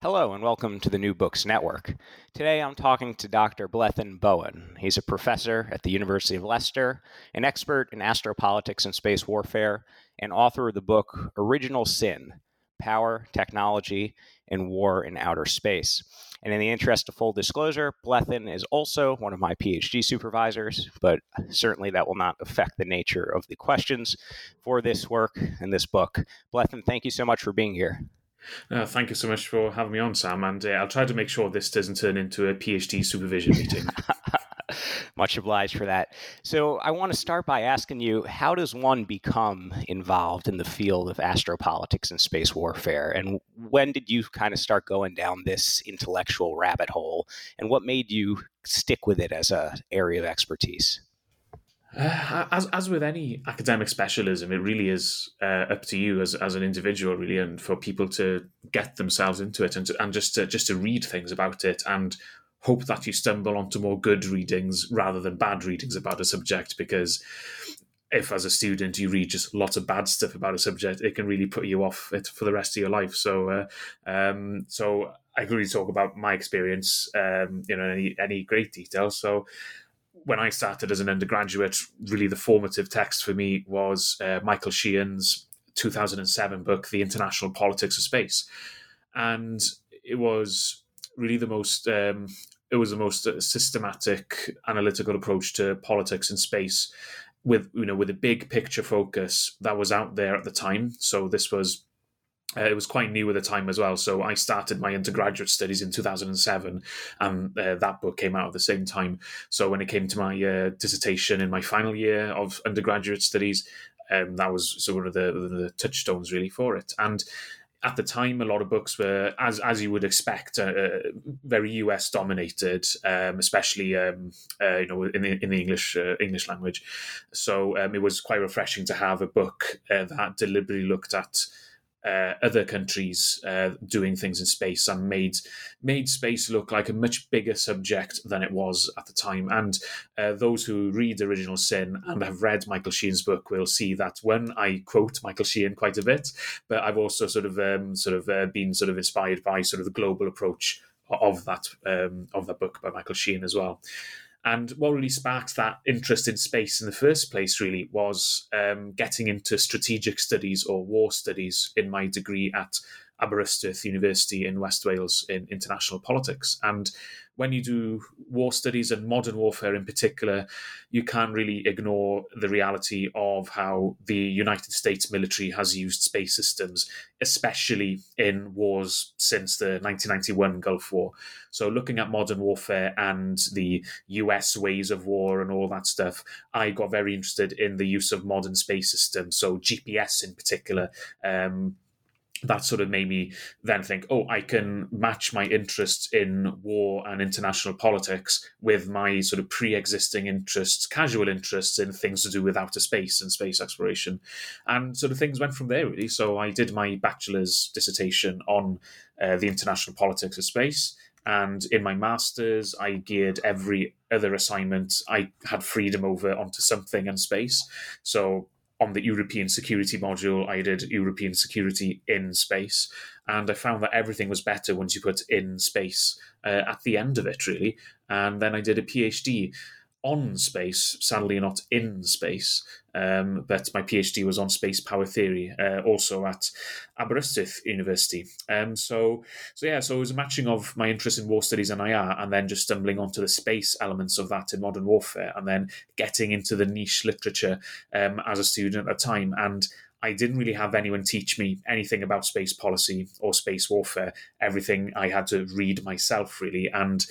Hello, and welcome to the New Books Network. Today I'm talking to Dr. Bleddyn Bowen. He's a professor at the University of Leicester, an expert in astropolitics and space warfare, and author of the book Original Sin Power, Technology, and War in Outer Space. And in the interest of full disclosure, Bleddyn is also one of my PhD supervisors, but certainly that will not affect the nature of the questions for this work and this book. Bleddyn, thank you so much for being here. Uh, thank you so much for having me on, Sam. And uh, I'll try to make sure this doesn't turn into a PhD supervision meeting. Much obliged for that. So, I want to start by asking you how does one become involved in the field of astropolitics and space warfare? And when did you kind of start going down this intellectual rabbit hole? And what made you stick with it as an area of expertise? Uh, as as with any academic specialism, it really is uh, up to you as, as an individual, really, and for people to get themselves into it and to, and just to, just to read things about it and hope that you stumble onto more good readings rather than bad readings about a subject. Because if, as a student, you read just lots of bad stuff about a subject, it can really put you off it for the rest of your life. So, uh, um, so I can really talk about my experience, um, you know, any any great detail. So when I started as an undergraduate, really the formative text for me was uh, Michael Sheehan's 2007 book, The International Politics of Space. And it was really the most, um, it was the most systematic, analytical approach to politics and space with, you know, with a big picture focus that was out there at the time. So this was uh, it was quite new at the time as well. So I started my undergraduate studies in 2007, and uh, that book came out at the same time. So when it came to my uh, dissertation in my final year of undergraduate studies, um, that was sort of the, the touchstones really for it. And at the time, a lot of books were, as as you would expect, uh, uh very US dominated, um, especially um, uh, you know in the in the English uh, English language. So um, it was quite refreshing to have a book uh, that deliberately looked at uh, other countries uh, doing things in space and made made space look like a much bigger subject than it was at the time. And uh, those who read Original Sin and have read Michael Sheehan's book will see that when I quote Michael Sheehan quite a bit, but I've also sort of um, sort of uh, been sort of inspired by sort of the global approach of that um, of that book by Michael Sheehan as well. And what really sparked that interest in space in the first place really was um, getting into strategic studies or war studies in my degree at Aberystwyth University in West Wales in international politics. And when you do war studies and modern warfare in particular, you can't really ignore the reality of how the United States military has used space systems, especially in wars since the 1991 Gulf War. So, looking at modern warfare and the US ways of war and all that stuff, I got very interested in the use of modern space systems. So, GPS in particular. Um, that sort of made me then think, oh, I can match my interests in war and international politics with my sort of pre existing interests, casual interests in things to do with outer space and space exploration. And sort of things went from there, really. So I did my bachelor's dissertation on uh, the international politics of space. And in my master's, I geared every other assignment I had freedom over onto something in space. So on the European security module, I did European security in space, and I found that everything was better once you put in space uh, at the end of it, really. And then I did a PhD on space, sadly not in space, um, but my PhD was on space power theory, uh, also at Aberystwyth University. Um, so, so yeah, so it was a matching of my interest in war studies and IR, and then just stumbling onto the space elements of that in modern warfare, and then getting into the niche literature um, as a student at the time, and I didn't really have anyone teach me anything about space policy or space warfare. Everything I had to read myself, really. And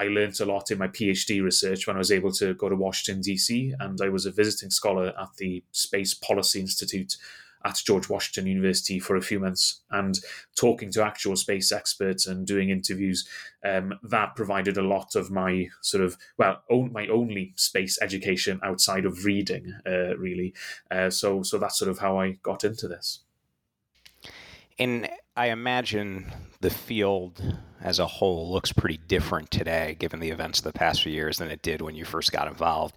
I learnt a lot in my PhD research when I was able to go to Washington, D.C., and I was a visiting scholar at the Space Policy Institute at George Washington University for a few months and talking to actual space experts and doing interviews. Um, that provided a lot of my sort of, well, own, my only space education outside of reading, uh, really. Uh, so, so that's sort of how I got into this. And I imagine the field as a whole looks pretty different today, given the events of the past few years, than it did when you first got involved.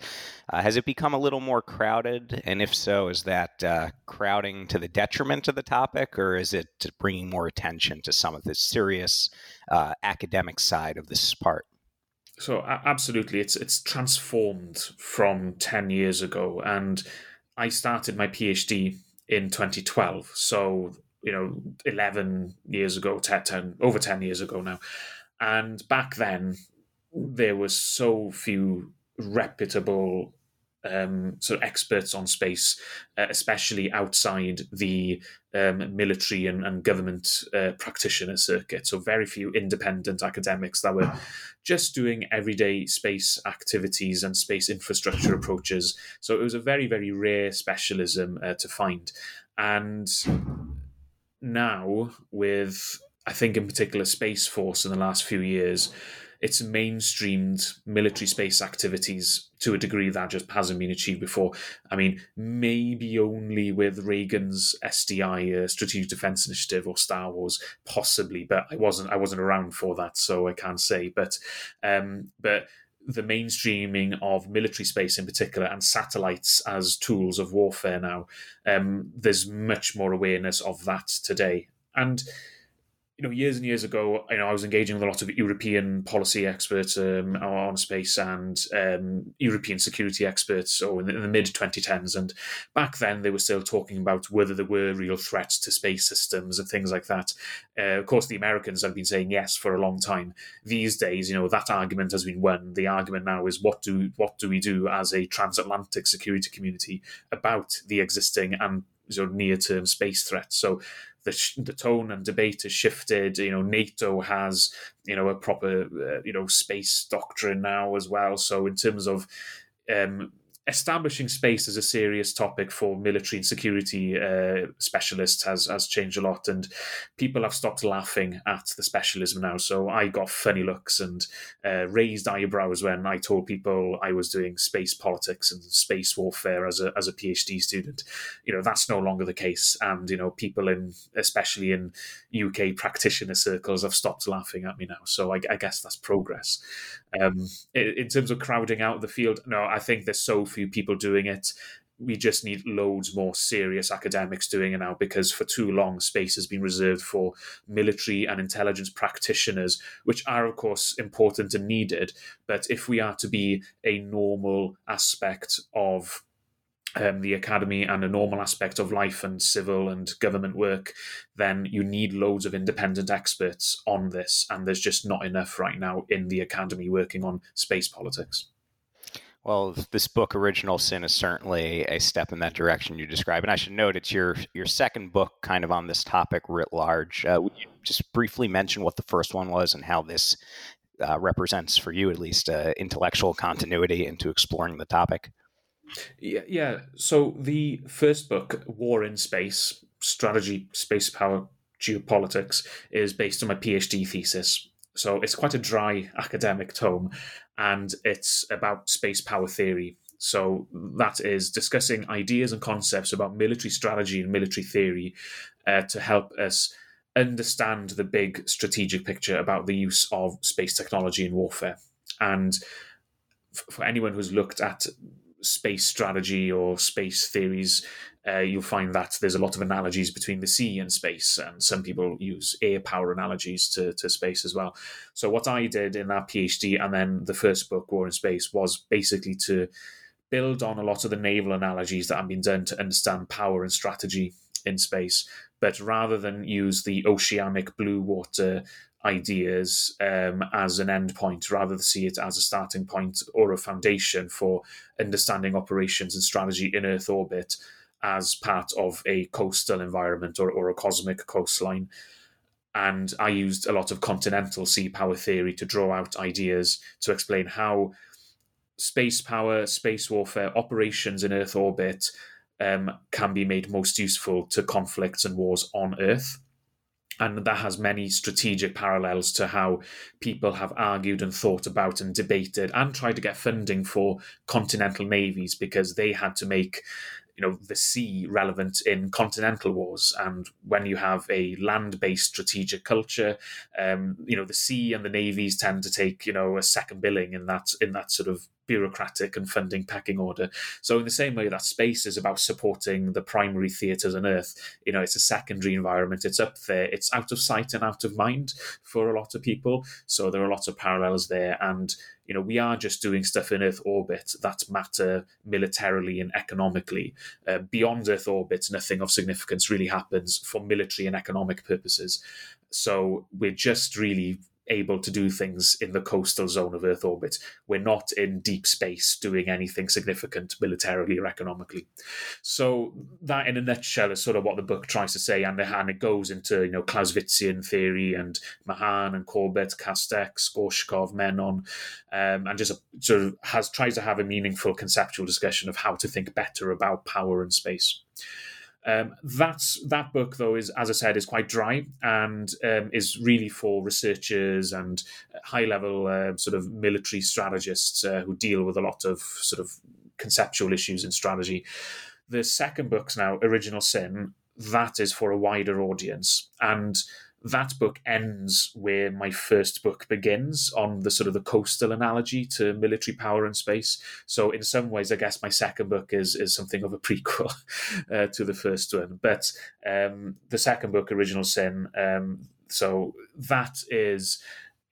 Uh, has it become a little more crowded? And if so, is that uh, crowding to the detriment of the topic, or is it bringing more attention to some of the serious uh, academic side of this part? So absolutely, it's it's transformed from ten years ago, and I started my PhD in 2012. So you know, 11 years ago, 10, 10, over 10 years ago now. And back then, there were so few reputable um, sort of experts on space, uh, especially outside the um, military and, and government uh, practitioner circuit. So very few independent academics that were just doing everyday space activities and space infrastructure approaches. So it was a very very rare specialism uh, to find, and now with I think in particular Space Force in the last few years, it's mainstreamed military space activities to a degree that just hasn't been achieved before. I mean, maybe only with Reagan's SDI, uh, Strategic Defense Initiative, or Star Wars, possibly. But I wasn't I wasn't around for that, so I can't say. But um, but the mainstreaming of military space in particular and satellites as tools of warfare now. Um, there's much more awareness of that today. And you know, years and years ago, you know, I was engaging with a lot of European policy experts um, on space and um, European security experts, or in the, the mid 2010s. And back then, they were still talking about whether there were real threats to space systems and things like that. Uh, of course, the Americans have been saying yes for a long time. These days, you know, that argument has been won. The argument now is what do what do we do as a transatlantic security community about the existing and sort of near term space threats? So the, the tone and debate has shifted. You know, NATO has you know a proper uh, you know space doctrine now as well. So in terms of um, establishing space as a serious topic for military and security uh, specialists has has changed a lot, and people have stopped laughing at the specialism now. So I got funny looks and uh, raised eyebrows when I told people I was doing space politics and space warfare as a as a PhD student. You know that's no longer the case, and you know people in especially in UK practitioner circles have stopped laughing at me now. So I, I guess that's progress. Um, in, in terms of crowding out the field, no, I think there's so few people doing it. We just need loads more serious academics doing it now because for too long space has been reserved for military and intelligence practitioners, which are, of course, important and needed. But if we are to be a normal aspect of um, the academy and a normal aspect of life and civil and government work, then you need loads of independent experts on this. And there's just not enough right now in the academy working on space politics. Well, this book, Original Sin, is certainly a step in that direction you describe. And I should note it's your your second book, kind of on this topic writ large. Uh, would you just briefly mention what the first one was and how this uh, represents, for you at least, uh, intellectual continuity into exploring the topic? Yeah, yeah. So the first book, War in Space: Strategy, Space Power, Geopolitics, is based on my PhD thesis. So it's quite a dry academic tome, and it's about space power theory. So that is discussing ideas and concepts about military strategy and military theory uh, to help us understand the big strategic picture about the use of space technology in warfare. And for anyone who's looked at space strategy or space theories, uh, you'll find that there's a lot of analogies between the sea and space, and some people use air power analogies to, to space as well. So, what I did in that PhD and then the first book, War in Space, was basically to build on a lot of the naval analogies that have been done to understand power and strategy in space, but rather than use the oceanic blue water ideas um, as an endpoint rather than see it as a starting point or a foundation for understanding operations and strategy in Earth orbit as part of a coastal environment or, or a cosmic coastline. And I used a lot of continental sea power theory to draw out ideas to explain how space power, space warfare, operations in Earth orbit um, can be made most useful to conflicts and wars on Earth and that has many strategic parallels to how people have argued and thought about and debated and tried to get funding for continental navies because they had to make you know the sea relevant in continental wars. And when you have a land-based strategic culture um, you know the sea and the navies tend to take you know a second billing in that in that sort of bureaucratic and funding pecking order. So, in the same way that space is about supporting the primary theatres on Earth, you know, it's a secondary environment. It's up there. It's out of sight and out of mind for a lot of people. So, there are lots of parallels there. And, you know, we are just doing stuff in Earth orbit that matter militarily and economically. Uh, beyond Earth orbit, nothing of significance really happens for military and economic purposes. So, we're just really able to do things in the coastal zone of Earth orbit. We're not in deep space doing anything significant militarily or economically. So that, in a nutshell, is sort of what the book tries to say, and, and it goes into you know Clausewitzian theory and Mahan and Corbett, Castex, Gorshkov, Menon, um, and just a, sort of has tries to have a meaningful conceptual discussion of how to think better about power and space. Um, that's that book, though, is as I said, is quite dry and um, is really for researchers and high-level uh, sort of military strategists uh, who deal with a lot of sort of conceptual issues in strategy. The second book's now Original Sin. That is for a wider audience, and that book ends where my first book begins on the sort of the coastal analogy to military power and space. So in some ways, I guess my second book is is something of a prequel uh, to the first one. But um, the second book, Original Sin, um, so that is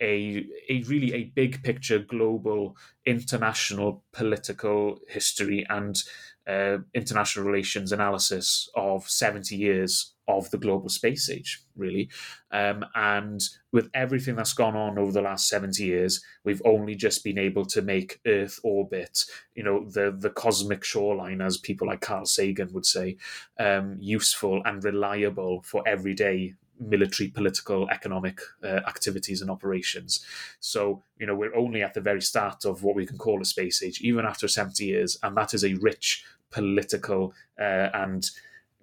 a a really a big picture, global, international political history and uh, international relations analysis of 70 years of the global space age, really. Um, and with everything that's gone on over the last 70 years, we've only just been able to make Earth orbit, you know, the, the cosmic shoreline, as people like Carl Sagan would say, um, useful and reliable for everyday military, political, economic uh, activities and operations. So, you know, we're only at the very start of what we can call a space age, even after 70 years. And that is a rich political uh, and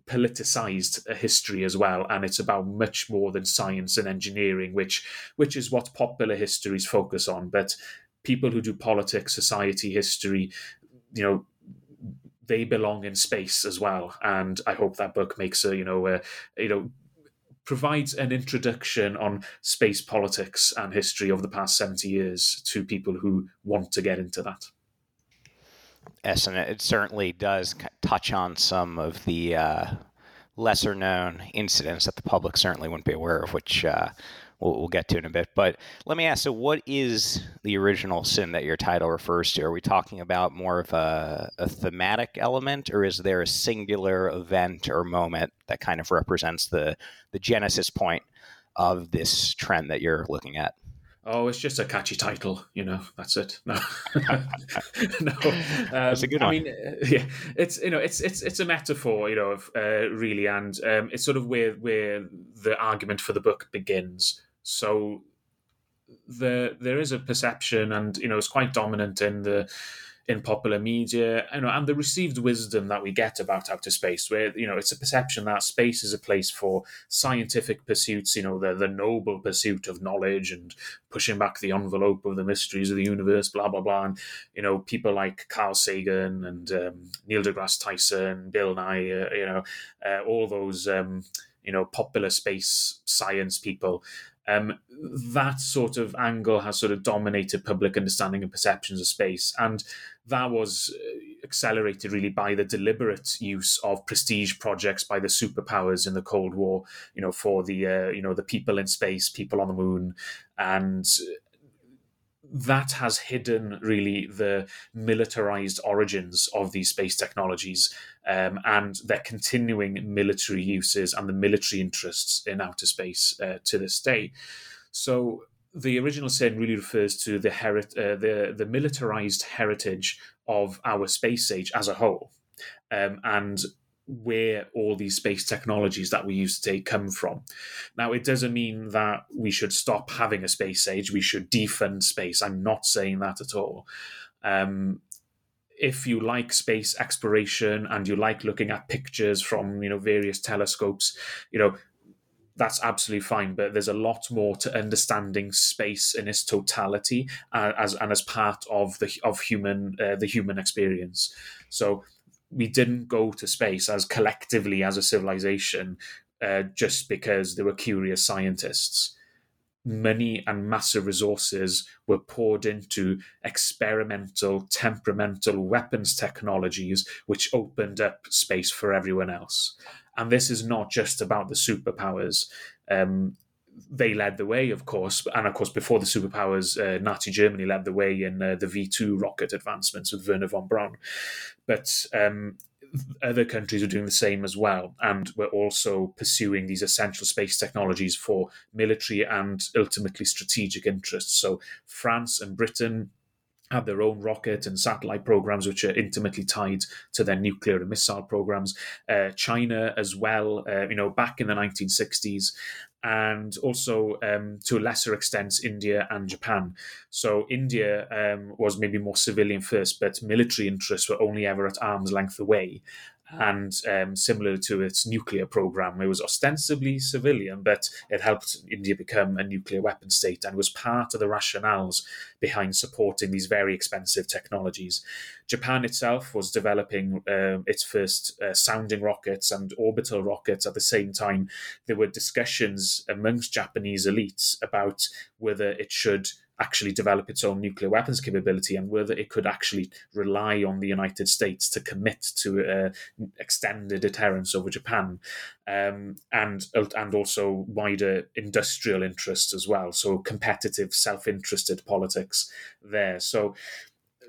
politicized history as well and it's about much more than science and engineering which which is what popular histories focus on. But people who do politics society history you know they belong in space as well. And i hope that book makes a you know a, you know provides an introduction on space politics and history of the past 70 years to people who want to get into that And it certainly does touch on some of the uh, lesser known incidents that the public certainly wouldn't be aware of, which uh, we'll, we'll, get to in a bit. But let me ask so, what is the original sin that your title refers to? Are we talking about more of a, a thematic element, or is there a singular event or moment that kind of represents the, the genesis point of this trend that you're looking at? Oh, it's just a catchy title, you know. That's it. No, no. Um, that's a good one. I mean, uh, yeah, it's you know, it's it's it's a metaphor, you know, of uh, really, and um, it's sort of where where the argument for the book begins. So, the there is a perception, and you know, it's quite dominant in the in popular media, you know, and the received wisdom that we get about outer space, where you know it's a perception that space is a place for scientific pursuits, you know, the the noble pursuit of knowledge and pushing back the envelope of the mysteries of the universe, blah blah blah, and you know, people like Carl Sagan and um, Neil deGrasse Tyson, Bill Nye, uh, you know, uh, all those um, you know popular space science people um, that sort of angle has sort of dominated public understanding and perceptions of space. And that was uh, accelerated really by the deliberate use of prestige projects by the superpowers in the Cold War. You know, for the uh, you know the people in space, people on the moon, and that has hidden really the militarized origins of these space technologies um, and their continuing military uses and the military interests in outer space uh, to this day. So the original sin really refers to the, heri- uh, the the militarized heritage of our space age as a whole, um, and where all these space technologies that we use today come from. Now, it doesn't mean that we should stop having a space age. We should defund space. I'm not saying that at all. Um, if you like space exploration and you like looking at pictures from you know various telescopes, you know that's absolutely fine. But there's a lot more to understanding space in its totality uh, as and as part of the of human uh, the human experience. So we didn't go to space as collectively as a civilization uh, just because there were curious scientists. Money and massive resources were poured into experimental, temperamental weapons technologies, which opened up space for everyone else. And this is not just about the superpowers. Um, they led the way, of course, and of course, before the superpowers, uh, Nazi Germany led the way in uh, the V two rocket advancements with Wernher von Braun. But um, other countries are doing the same as well, and we're also pursuing these essential space technologies for military and ultimately strategic interests. So, France and Britain have their own rocket and satellite programs, which are intimately tied to their nuclear and missile programs. Uh, China, as well, uh, you know, back in the 1960s, and also um, to a lesser extent, India and Japan. So India um, was maybe more civilian first, but military interests were only ever at arm's length away and um, similar to its nuclear program. It was ostensibly civilian, but it helped India become a nuclear weapon state and was part of the rationales behind supporting these very expensive technologies. Japan itself was developing uh, its first uh, sounding rockets and orbital rockets at the same time. There were discussions amongst Japanese elites about whether it should actually develop its own nuclear weapons capability and whether it could actually rely on the United States to commit to uh, extended deterrence over Japan, um, and and also wider industrial interests as well. So competitive, self-interested politics there. So.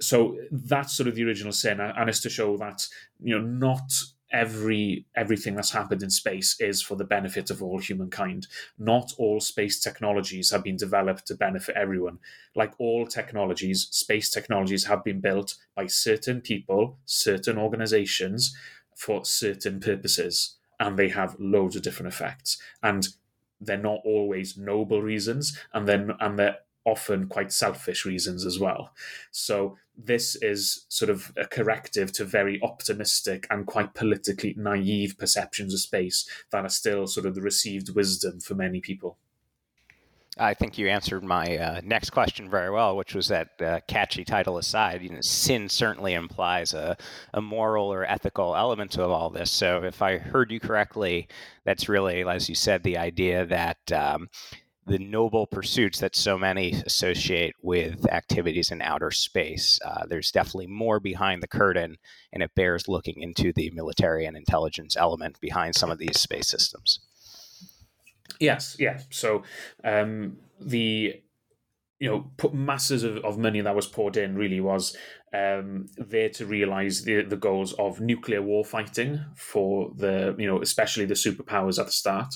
So that's sort of the original sin, and it's to show that you know not every everything that's happened in space is for the benefit of all humankind. Not all space technologies have been developed to benefit everyone. Like all technologies space technologies have been built by certain people certain organizations for certain purposes and they have loads of different effects. And they're not always noble reasons and then and they're often quite selfish reasons as well. So this is sort of a corrective to very optimistic and quite politically naive perceptions of space that are still sort of the received wisdom for many people. I think you answered my uh, next question very well, which was that uh, catchy title aside, you know, sin certainly implies a, a moral or ethical element to all this. So if I heard you correctly, that's really, as you said, the idea that um, the noble pursuits that so many associate with activities in outer space. Uh, there's definitely more behind the curtain, and it bears looking into the military and intelligence element behind some of these space systems. Yes, yeah. So um, the you know put masses of, of money that was poured in really was um, there to realize the, the goals of nuclear war fighting for the you know especially the superpowers at the start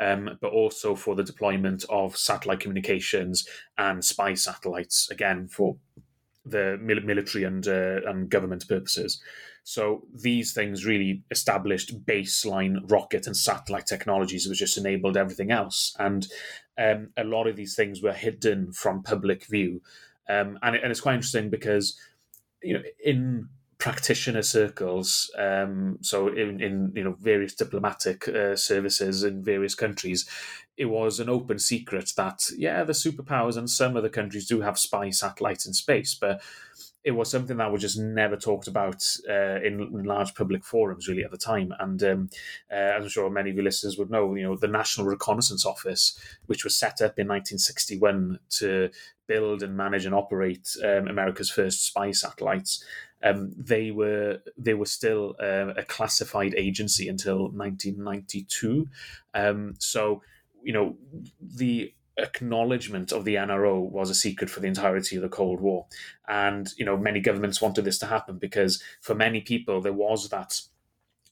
um, but also for the deployment of satellite communications and spy satellites again for the military and uh, and government purposes so these things really established baseline rocket and satellite technologies, which just enabled everything else. And um, a lot of these things were hidden from public view. Um, and, it, and it's quite interesting because, you know, in practitioner circles, um, so in, in you know various diplomatic uh, services in various countries, it was an open secret that yeah, the superpowers and some other countries do have spy satellites in space, but it was something that was just never talked about uh, in, large public forums really at the time. And um, uh, as I'm sure many of your listeners would know, you know, the National Reconnaissance Office, which was set up in 1961 to build and manage and operate um, America's first spy satellites, um, they were they were still uh, a classified agency until 1992. Um, so you know the acknowledgement of the NRO was a secret for the entirety of the Cold War. And, you know, many governments wanted this to happen because for many people there was that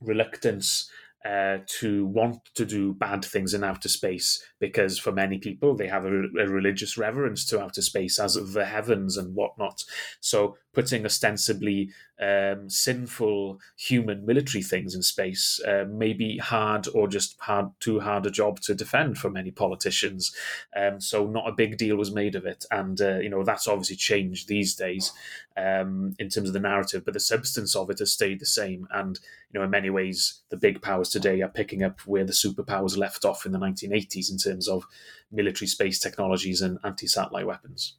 reluctance uh, to want to do bad things in outer space because for many people they have a, a, religious reverence to outer space as the heavens and whatnot. So putting ostensibly um, sinful human military things in space uh, may be hard or just hard too hard a job to defend for many politicians. Um, so not a big deal was made of it, and uh, you know that's obviously changed these days um, in terms of the narrative, but the substance of it has stayed the same. And you know in many ways the big powers today are picking up where the superpowers left off in the 1980s in terms of military space technologies and anti-satellite weapons.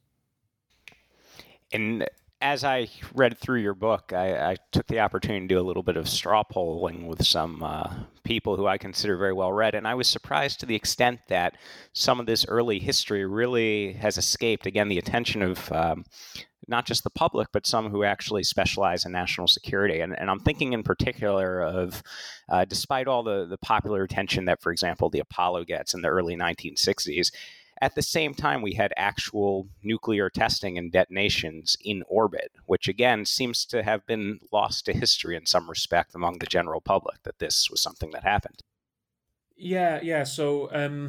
And as I read through your book, I, I, took the opportunity to do a little bit of straw polling with some uh, people who I consider very well read, and I was surprised to the extent that some of this early history really has escaped, again, the attention of um, not just the public, but some who actually specialize in national security. And, and I'm thinking in particular of, uh, despite all the, the popular attention that, for example, the Apollo gets in the early 1960s, at the same time, we had actual nuclear testing and detonations in orbit, which again seems to have been lost to history in some respect among the general public that this was something that happened. Yeah, yeah. So um,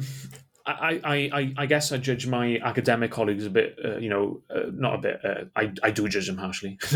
I, I, I guess I judge my academic colleagues a bit, uh, you know, uh, not a bit. Uh, I, I do judge them harshly,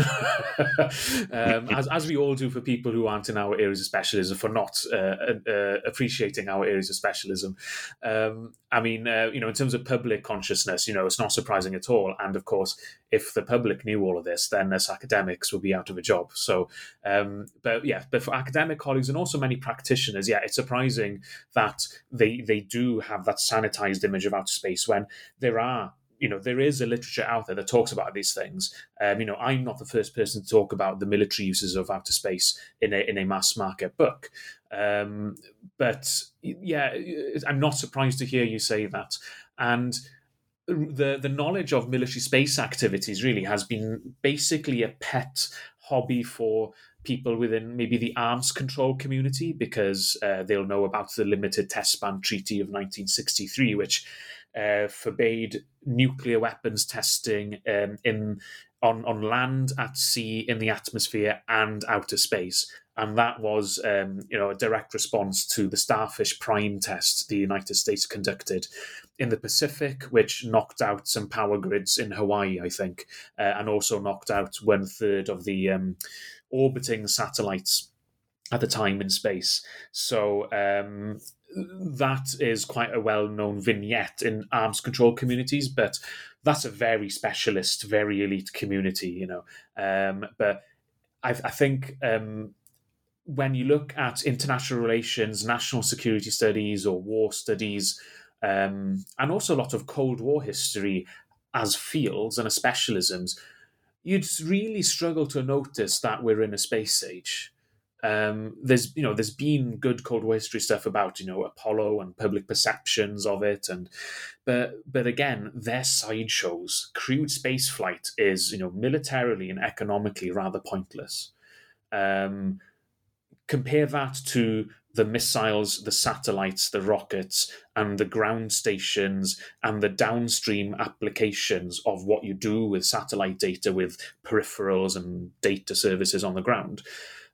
um, as, as we all do for people who aren't in our areas of specialism for not uh, uh, uh, appreciating our areas of specialism. Um, I mean, you know, in terms of public consciousness, you know, it's not surprising at all. And of course, if the public knew all of this, then us academics would be out of a job. So, um, but yeah, but for academic colleagues and also many practitioners, yeah, it's surprising that they they do have that sanitized image of outer space when there are you know there is a literature out there that talks about these things. Um, you know i'm not the first person to talk about the military uses of outer space in a, in a mass market book. Um, but yeah i'm not surprised to hear you say that. And the the knowledge of military space activities really has been basically a pet hobby for people within maybe the arms control community because uh, they'll know about the Limited Test Ban Treaty of 1963, which uh, forbade nuclear weapons testing um, in on on land, at sea, in the atmosphere, and outer space. And that was, um, you know, a direct response to the Starfish Prime test the United States conducted in the Pacific, which knocked out some power grids in Hawaii, I think, uh, and also knocked out one third of the um, orbiting satellites at the time in space. So um, that is quite a well-known vignette in arms control communities, but that's a very specialist, very elite community, you know. Um, but I, I think um, when you look at international relations, national security studies, or war studies, um, and also a lot of Cold War history as fields and as specialisms, you'd really struggle to notice that we're in a space age. Um, there's you know there's been good Cold War history stuff about you know Apollo and public perceptions of it, and but but again they're sideshows. Crewed space flight is you know militarily and economically rather pointless. Um, compare that to the missiles, the satellites, the rockets, and the ground stations and the downstream applications of what you do with satellite data with peripherals and data services on the ground.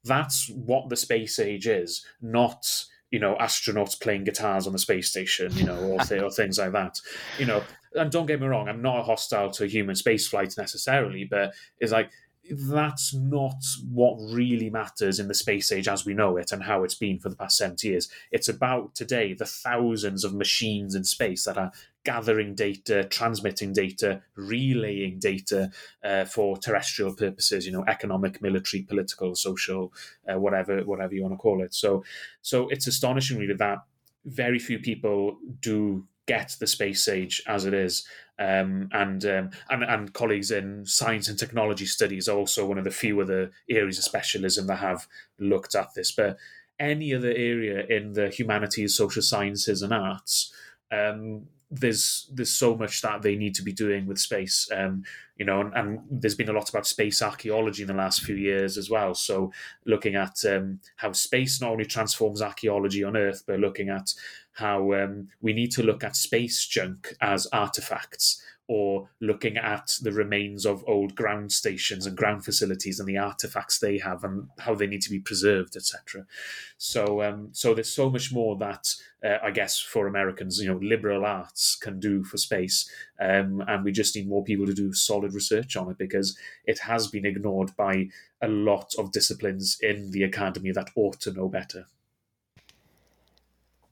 That's what the space age is, not you know astronauts playing guitars on the space station, you know, or, th- or things like that. You know, and don't get me wrong, I'm not hostile to human space flight necessarily, but it's like that's not what really matters in the space age as we know it and how it's been for the past 70 years. It's about today the thousands of machines in space that are gathering data, transmitting data, relaying data uh, for terrestrial purposes, you know, economic, military, political, social, uh, whatever, whatever you want to call it. So, so it's astonishing really that very few people do get the space age as it is. Um, and, um, and and colleagues in science and technology studies are also one of the few other areas of specialism that have looked at this. But any other area in the humanities, social sciences, and arts, um, there's there's so much that they need to be doing with space. Um, you know, and, and, there's been a lot about space archaeology in the last few years as well. So looking at um, how space not only transforms archaeology on Earth, but looking at how um, we need to look at space junk as artifacts or looking at the remains of old ground stations and ground facilities and the artifacts they have and how they need to be preserved, etc. So, um, so there's so much more that uh, I guess for Americans, you know, liberal arts can do for space, um, and we just need more people to do solid research on it because it has been ignored by a lot of disciplines in the academy that ought to know better.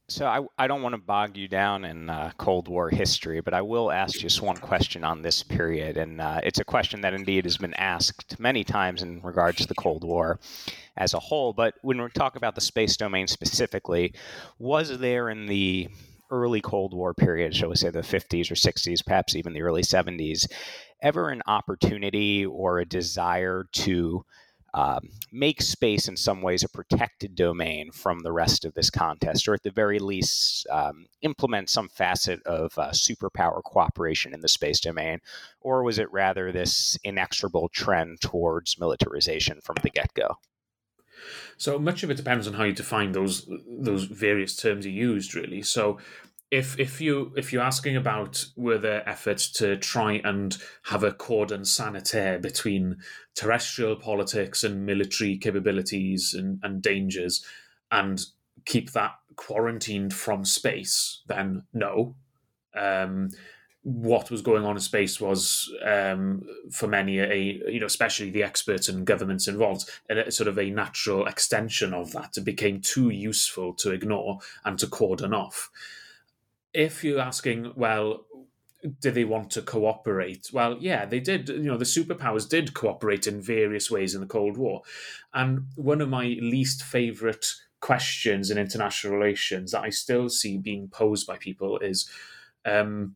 So I, I don't want to bog you down in uh, Cold War history, but I will ask just one question on this period, and uh, it's a question that indeed has been asked many times in regards to the Cold War as a whole. But when we talk about the space domain specifically, was there in the early Cold War period, shall we say the 50s or 60s, perhaps even the early 70s, ever an opportunity or a desire to um, make space in some ways a protected domain from the rest of this contest, or at the very least, um, implement some facet of uh, superpower cooperation in the space domain? Or was it rather this inexorable trend towards militarization from the get go? So much of it depends on how you define those those various terms you used, really. So if if you if you're asking about were there efforts to try and have a cordon sanitaire between terrestrial politics and military capabilities and, and dangers and keep that quarantined from space, then no. Um, what was going on in space was um, for many a you know especially the experts and governments involved a, sort of a natural extension of that it became too useful to ignore and to cordon off if you're asking, well, did they want to cooperate? Well, yeah, they did. You know, the superpowers did cooperate in various ways in the Cold War. And one of my least favorite questions in international relations that I still see being posed by people is um,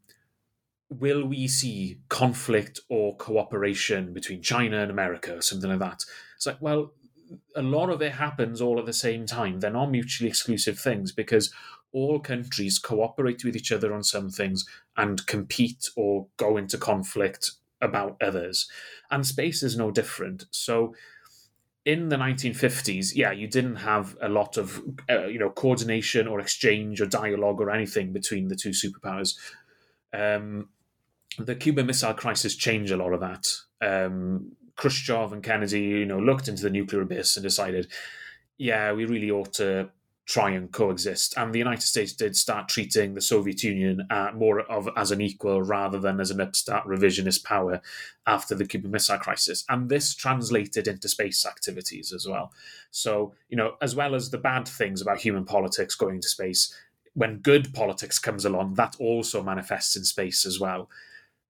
will we see conflict or cooperation between China and America or something like that? It's like, well, a lot of it happens all at the same time. They're not mutually exclusive things because all countries cooperate with each other on some things and compete or go into conflict about others. And space is no different. So in the 1950s, yeah, you didn't have a lot of uh, you know coordination or exchange or dialogue or anything between the two superpowers. Um, the Cuban Missile Crisis changed a lot of that. Um, Khrushchev and Kennedy, you know, looked into the nuclear abyss and decided, yeah, we really ought to try and coexist. And the United States did start treating the Soviet Union uh, more of as an equal rather than as an upstart revisionist power after the Cuban Missile Crisis. And this translated into space activities as well. So, you know, as well as the bad things about human politics going into space, when good politics comes along, that also manifests in space as well.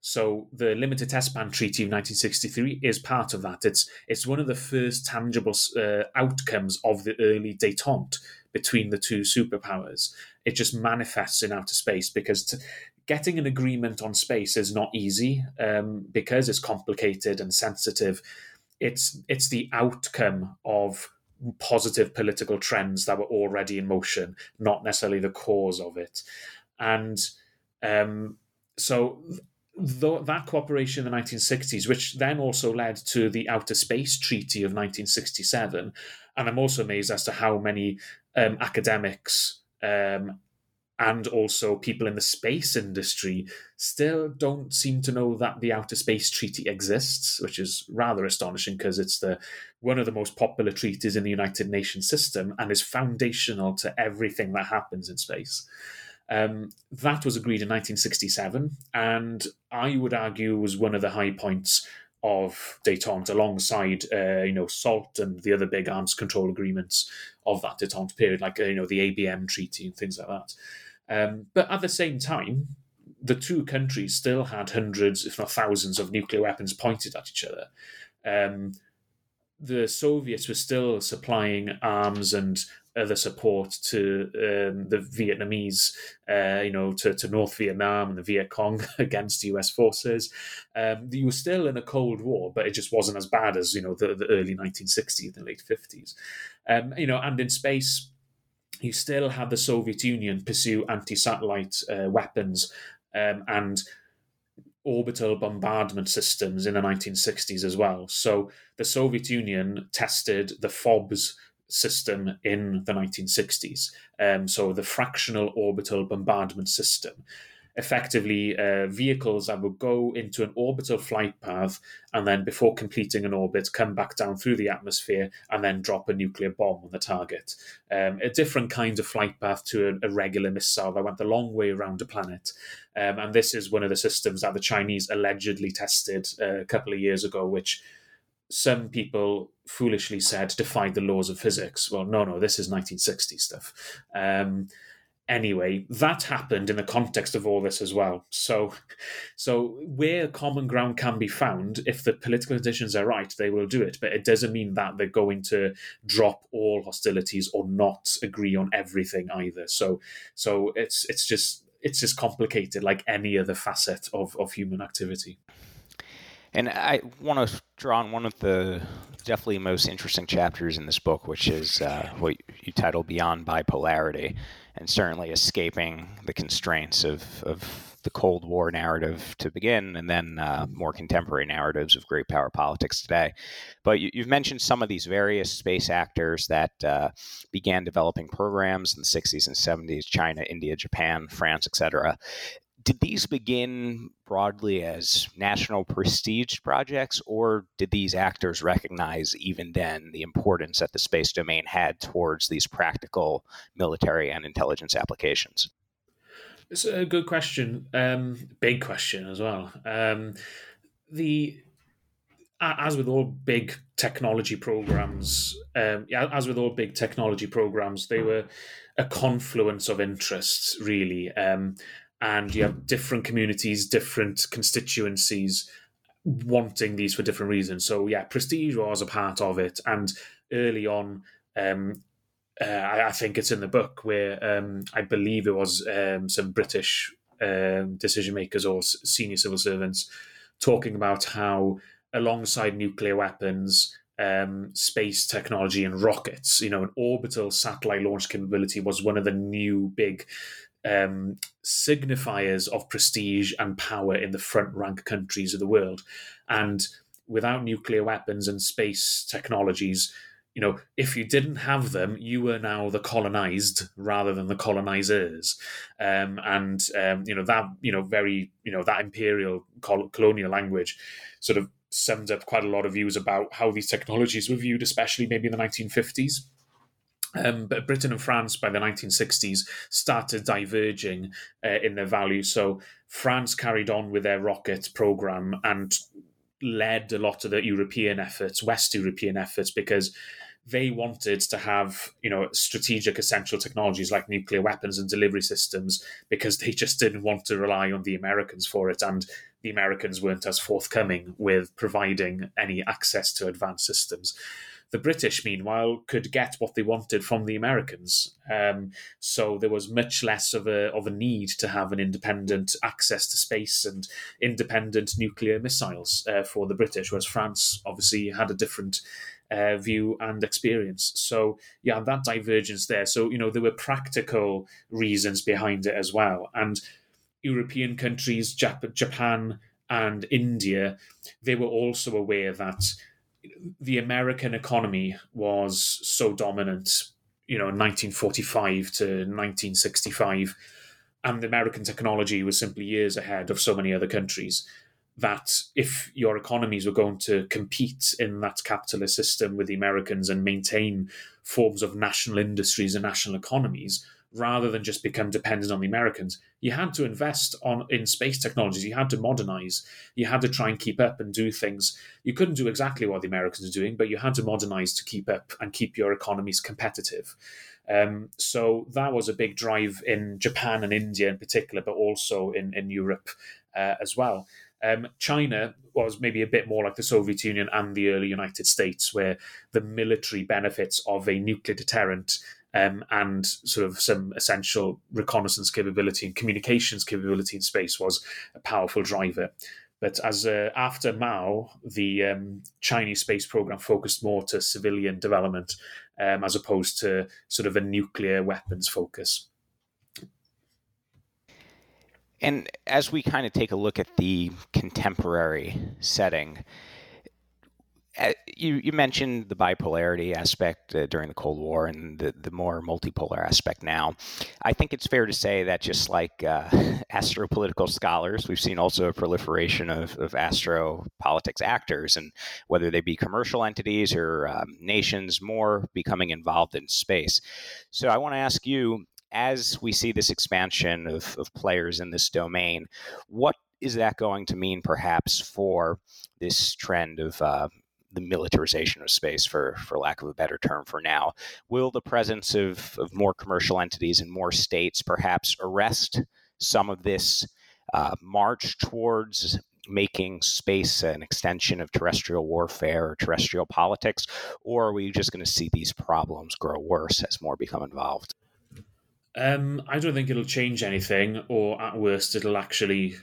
So the Limited Test Ban Treaty of 1963 is part of that. It's it's one of the first tangible uh, outcomes of the early détente between the two superpowers. It just manifests in outer space because getting an agreement on space is not easy um, because it's complicated and sensitive. It's it's the outcome of positive political trends that were already in motion, not necessarily the cause of it. And um, so that cooperation in the 1960s, which then also led to the Outer Space Treaty of 1967, and I'm also amazed as to how many um, academics um, and also people in the space industry still don't seem to know that the Outer Space Treaty exists, which is rather astonishing because it's the one of the most popular treaties in the United Nations system and is foundational to everything that happens in space. Um, that was agreed in 1967, and I would argue was one of the high points of détente alongside uh, you know SALT and the other big arms control agreements of that détente period, like you know the ABM treaty and things like that. Um, but at the same time, the two countries still had hundreds, if not thousands, of nuclear weapons pointed at each other. Um, the Soviets were still supplying arms and other support to um, the Vietnamese, uh, you know, to, to North Vietnam and the Viet Cong against US forces. Um, you were still in a Cold War, but it just wasn't as bad as, you know, the, the early 1960s, and late 50s. Um, you know, and in space, you still had the Soviet Union pursue anti-satellite uh, weapons um, and orbital bombardment systems in the 1960s as well. So the Soviet Union tested the FOBS system in the 1960s. Um, so the fractional orbital bombardment system effectively uh, vehicles that would go into an orbital flight path and then, before completing an orbit, come back down through the atmosphere and then drop a nuclear bomb on the target. Um, a different kind of flight path to a, a, regular missile that went the long way around the planet. Um, and this is one of the systems that the Chinese allegedly tested uh, a couple of years ago, which some people foolishly said defied the laws of physics. Well, no, no, this is 1960 stuff. Um, anyway that happened in the context of all this as well so so where common ground can be found if the political conditions are right they will do it but it doesn't mean that they're going to drop all hostilities or not agree on everything either so so it's it's just it's just complicated like any other facet of of human activity and I want to draw on one of the definitely most interesting chapters in this book, which is uh, what you title Beyond Bipolarity and certainly escaping the constraints of, of the Cold War narrative to begin, and then uh, more contemporary narratives of great power politics today. But you, have mentioned some of these various space actors that uh, began developing programs in the 60s and 70s China, India, Japan, France, etc did these begin broadly as national prestige projects, or did these actors recognize even then the importance that the space domain had towards these practical military and intelligence applications? It's a good question, um, big question as well. Um, the as with all big technology programs, um, as with all big technology programs, they were a confluence of interests, really. Um, and you have different communities, different constituencies wanting these for different reasons. So yeah, prestige was a part of it, and early on, um, uh, I, I, think it's in the book where um, I believe it was um, some British um, decision makers or senior civil servants talking about how, alongside nuclear weapons. Um, space technology and rockets, you know, an orbital satellite launch capability was one of the new big um, signifiers of prestige and power in the front rank countries of the world. And without nuclear weapons and space technologies, you know, if you didn't have them, you were now the colonized rather than the colonizers. Um, and, um, you know, that, you know, very, you know, that imperial colonial language sort of summed up quite a lot of views about how these technologies were viewed, especially maybe in the 1950s. Um, but Britain and France by the 1960s started diverging uh, in their values. So France carried on with their rocket program and led a lot of the European efforts, West European efforts, because they wanted to have you know strategic essential technologies like nuclear weapons and delivery systems because they just didn't want to rely on the Americans for it and the Americans weren't as forthcoming with providing any access to advanced systems. The British, meanwhile, could get what they wanted from the Americans. Um, so there was much less of a of a need to have an independent access to space and independent nuclear missiles uh, for the British, whereas France obviously had a different uh, view and experience. So yeah, that divergence there. So you know there were practical reasons behind it as well, and European countries, Jap- Japan and India, they were also aware that the American economy was so dominant, you know, 1945 to 1965, and American technology was simply years ahead of so many other countries. That if your economies were going to compete in that capitalist system with the Americans and maintain forms of national industries and national economies, rather than just become dependent on the Americans. You had to invest on in space technologies. You had to modernize. You had to try and keep up and do things. You couldn't do exactly what the Americans are doing, but you had to modernize to keep up and keep your economies competitive. Um, so that was a big drive in Japan and India in particular, but also in in Europe uh, as well. Um, China was maybe a bit more like the Soviet Union and the early United States, where the military benefits of a nuclear deterrent um, and sort of some essential reconnaissance capability and communications capability in space was a powerful driver. But as uh, after Mao, the um, Chinese space program focused more to civilian development um, as opposed to sort of a nuclear weapons focus. And as we kind of take a look at the contemporary setting, you, you mentioned the bipolarity aspect uh, during the Cold War and the, the more multipolar aspect now. I think it's fair to say that just like uh, astropolitical scholars, we've seen also a proliferation of, of astropolitics actors, and whether they be commercial entities or um, nations, more becoming involved in space. So I want to ask you, as we see this expansion of, of players in this domain, what is that going to mean perhaps for this trend of uh, the militarization of space, for for lack of a better term, for now. Will the presence of, of more commercial entities in more states perhaps arrest some of this uh, march towards making space an extension of terrestrial warfare or terrestrial politics, or are we just going to see these problems grow worse as more become involved? Um, I don't think it'll change anything, or at worst, it'll actually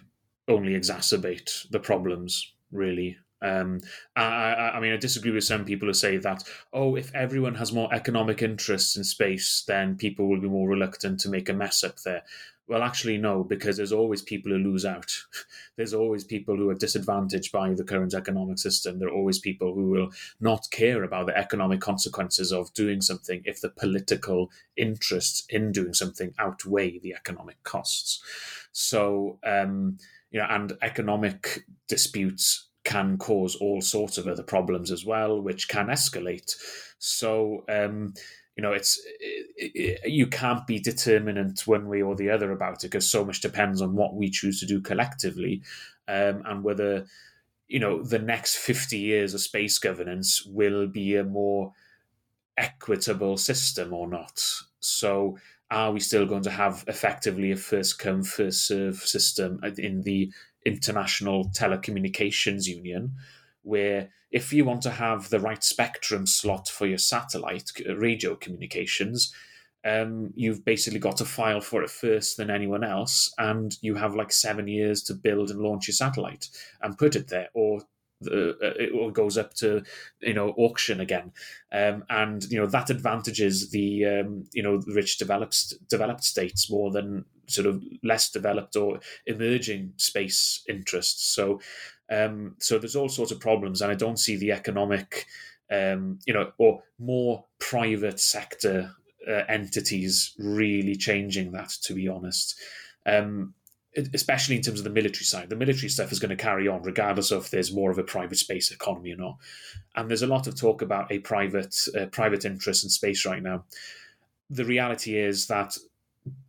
only exacerbate the problems. Really, um, I, I, I, mean, I disagree with some people who say that, oh, if everyone has more economic interests in space, then people will be more reluctant to make a mess up there. Well, actually, no, because there's always people who lose out. There's always people who are disadvantaged by the current economic system. There are always people who will not care about the economic consequences of doing something if the political interests in doing something outweigh the economic costs. So, um, you know, and economic disputes can cause all sorts of other problems as well, which can escalate. So, um, you know, it's it, it, you can't be determinant one way or the other about it because so much depends on what we choose to do collectively, um, and whether you know the next fifty years of space governance will be a more equitable system or not. So, are we still going to have effectively a first come first serve system in the International Telecommunications Union, where if you want to have the right spectrum slot for your satellite uh, radio communications, um, you've basically got to file for it first than anyone else, and you have like seven years to build and launch your satellite and put it there, or the, uh, it goes up to you know auction again, um, and you know that advantages the um, you know rich developed developed states more than sort of less developed or emerging space interests. So um, so there's all sorts of problems, and I don't see the economic um, you know or more private sector uh, entities really changing that. To be honest. Um, especially in terms of the military side. The military stuff is going to carry on regardless of there's more of a private space economy or not. And there's a lot of talk about a private uh, private interest in space right now. The reality is that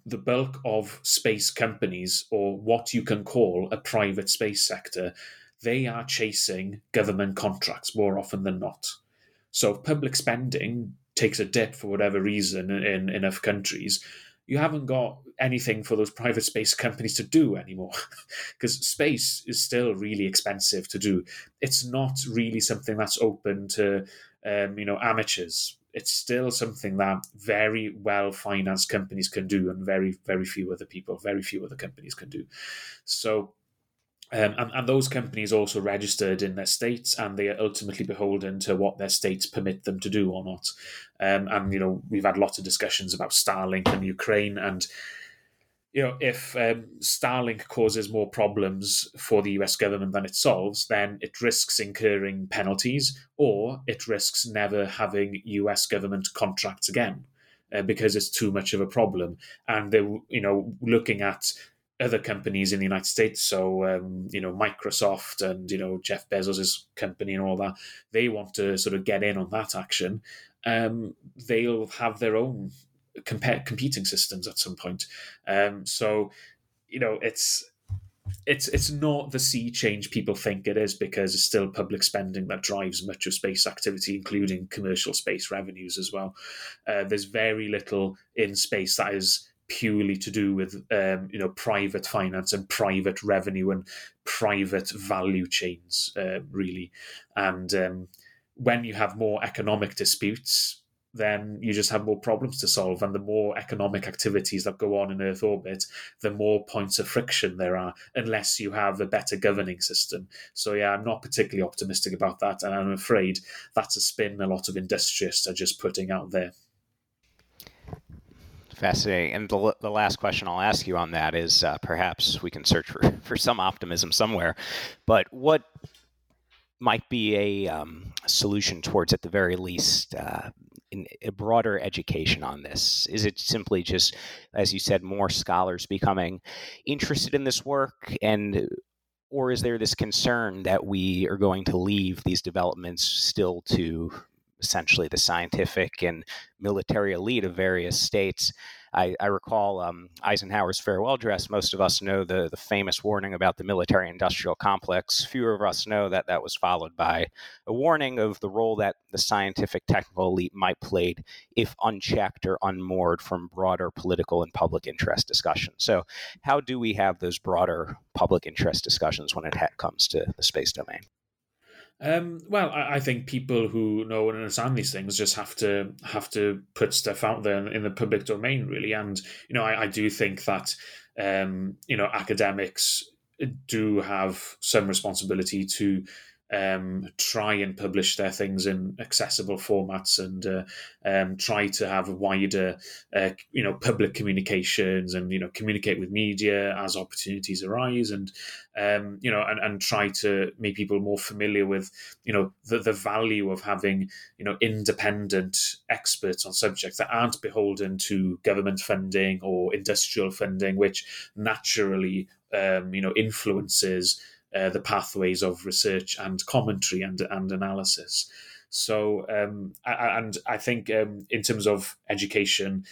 the bulk of space companies, or what you can call a private space sector, they are chasing government contracts more often than not. So public spending takes a dip for whatever reason in, in enough countries, you haven't got anything for those private space companies to do anymore because space is still really expensive to do it's not really something that's open to um, you know amateurs it's still something that very well financed companies can do and very very few other people very few other companies can do so um, and, and those companies also registered in their states, and they are ultimately beholden to what their states permit them to do or not. Um, and you know, we've had lots of discussions about Starlink and Ukraine, and you know, if um, Starlink causes more problems for the US government than it solves, then it risks incurring penalties, or it risks never having US government contracts again. Uh, because it's too much of a problem, and they're you know looking at other companies in the United States. So, um, you know, Microsoft and, you know, Jeff Bezos' company and all that, they want to sort of get in on that action. Um, they'll have their own comp- competing systems at some point. Um, so, you know, it's it's it's not the sea change people think it is because it's still public spending that drives much of space activity, including commercial space revenues as well. Uh, there's very little in space that is purely to do with um, you know private finance and private revenue and private value chains, uh, really. And um, when you have more economic disputes, then you just have more problems to solve. And the more economic activities that go on in Earth orbit, the more points of friction there are, unless you have a better governing system. So, yeah, I'm not particularly optimistic about that. And I'm afraid that's a spin a lot of industrialists are just putting out there. Fascinating. And the, the last question I'll ask you on that is uh, perhaps we can search for, for some optimism somewhere. But what might be a um, solution towards, at the very least, uh, in a broader education on this? Is it simply just, as you said, more scholars becoming interested in this work, and or is there this concern that we are going to leave these developments still to essentially the scientific and military elite of various states. I, I recall um, Eisenhower's farewell address. Most of us know the, the famous warning about the military industrial complex. Fewer of us know that that was followed by a warning of the role that the scientific technical elite might play if unchecked or unmoored from broader political and public interest discussions. So, how do we have those broader public interest discussions when it comes to the space domain? Um, well, I, I, think people who know and understand these things just have to have to put stuff out there in, in the public domain, really. And you know, I, I do think that um, you know academics do have some responsibility to um, try and publish their things in accessible formats and uh, um, try to have wider, uh, you know, public communications and you know communicate with media as opportunities arise and um, you know and, and try to make people more familiar with you know the, the value of having you know independent experts on subjects that aren't beholden to government funding or industrial funding, which naturally um, you know influences uh, the pathways of research and commentary and, and analysis. So, um, and I think um, in terms of education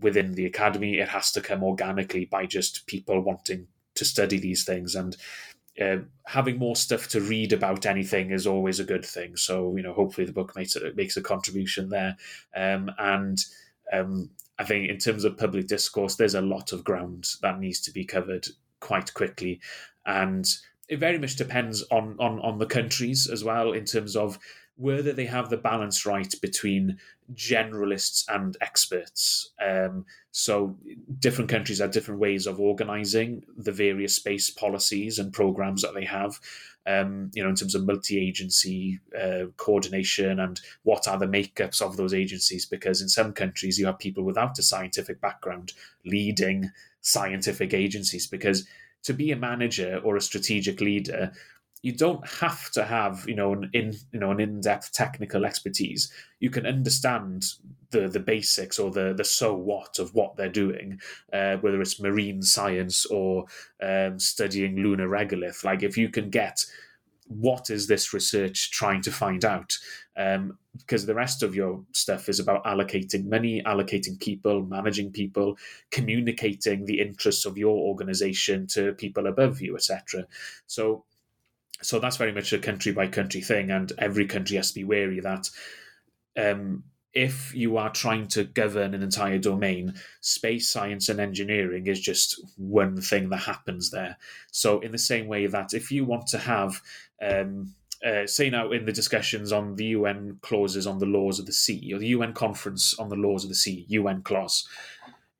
within the academy, it has to come organically by just people wanting to study these things and uh, having more stuff to read about anything is always a good thing. So, you know, hopefully the book makes a, makes a contribution there. Um, and um, I think in terms of public discourse, there's a lot of ground that needs to be covered quite quickly. And it very much depends on on on the countries as well in terms of whether they have the balance right between generalists and experts. Um, so different countries have different ways of organizing the various space policies and programs that they have. Um, you know, in terms of multi-agency uh, coordination and what are the makeups of those agencies. Because in some countries, you have people without a scientific background leading scientific agencies because to be a manager or a strategic leader, you don't have to have you know an in you know an in-depth technical expertise. You can understand the the basics or the the so what of what they're doing, uh, whether it's marine science or um, studying lunar regolith. Like if you can get what is this research trying to find out? Um, because the rest of your stuff is about allocating money, allocating people, managing people, communicating the interests of your organization to people above you, etc. So, so that's very much a country by country thing, and every country has to be wary that um, if you are trying to govern an entire domain, space science and engineering is just one thing that happens there. So, in the same way that if you want to have, um, uh, say now in the discussions on the UN clauses on the laws of the sea, or the UN conference on the laws of the sea, UNCLOS,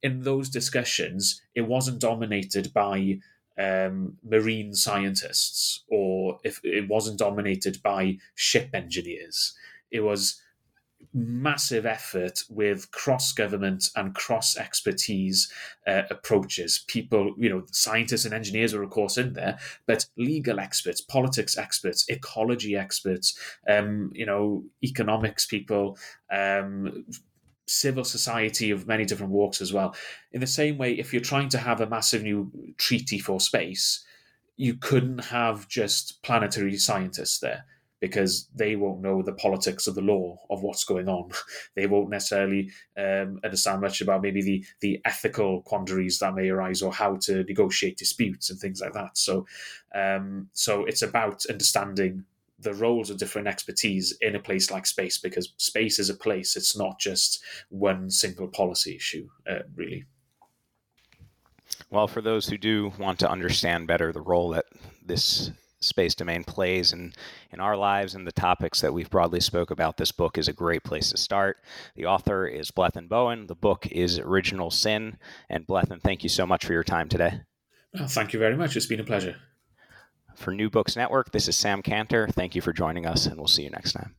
in those discussions, it wasn't dominated by um, marine scientists or if it wasn't dominated by ship engineers. It was massive effort with cross government and cross expertise uh, approaches. People, you know, scientists and engineers are, of course, in there, but legal experts, politics experts, ecology experts, um, you know, economics people, um, civil society of many different walks as well. In the same way, if you're trying to have a massive new treaty for space, you couldn't have just planetary scientists there because they won't know the politics of the law of what's going on. They won't necessarily um, understand much about maybe the the ethical quandaries that may arise or how to negotiate disputes and things like that. So, um, so it's about understanding the roles of different expertise in a place like space because space is a place. It's not just one single policy issue, uh, really. Well, for those who do want to understand better the role that this space domain plays in, in our lives and the topics that we've broadly spoke about, this book is a great place to start. The author is Bleddyn Bowen. The book is Original Sin. And Bleddyn, thank you so much for your time today. Oh, thank you very much. It's been a pleasure. For New Books Network, this is Sam Canter. Thank you for joining us, and we'll see you next time.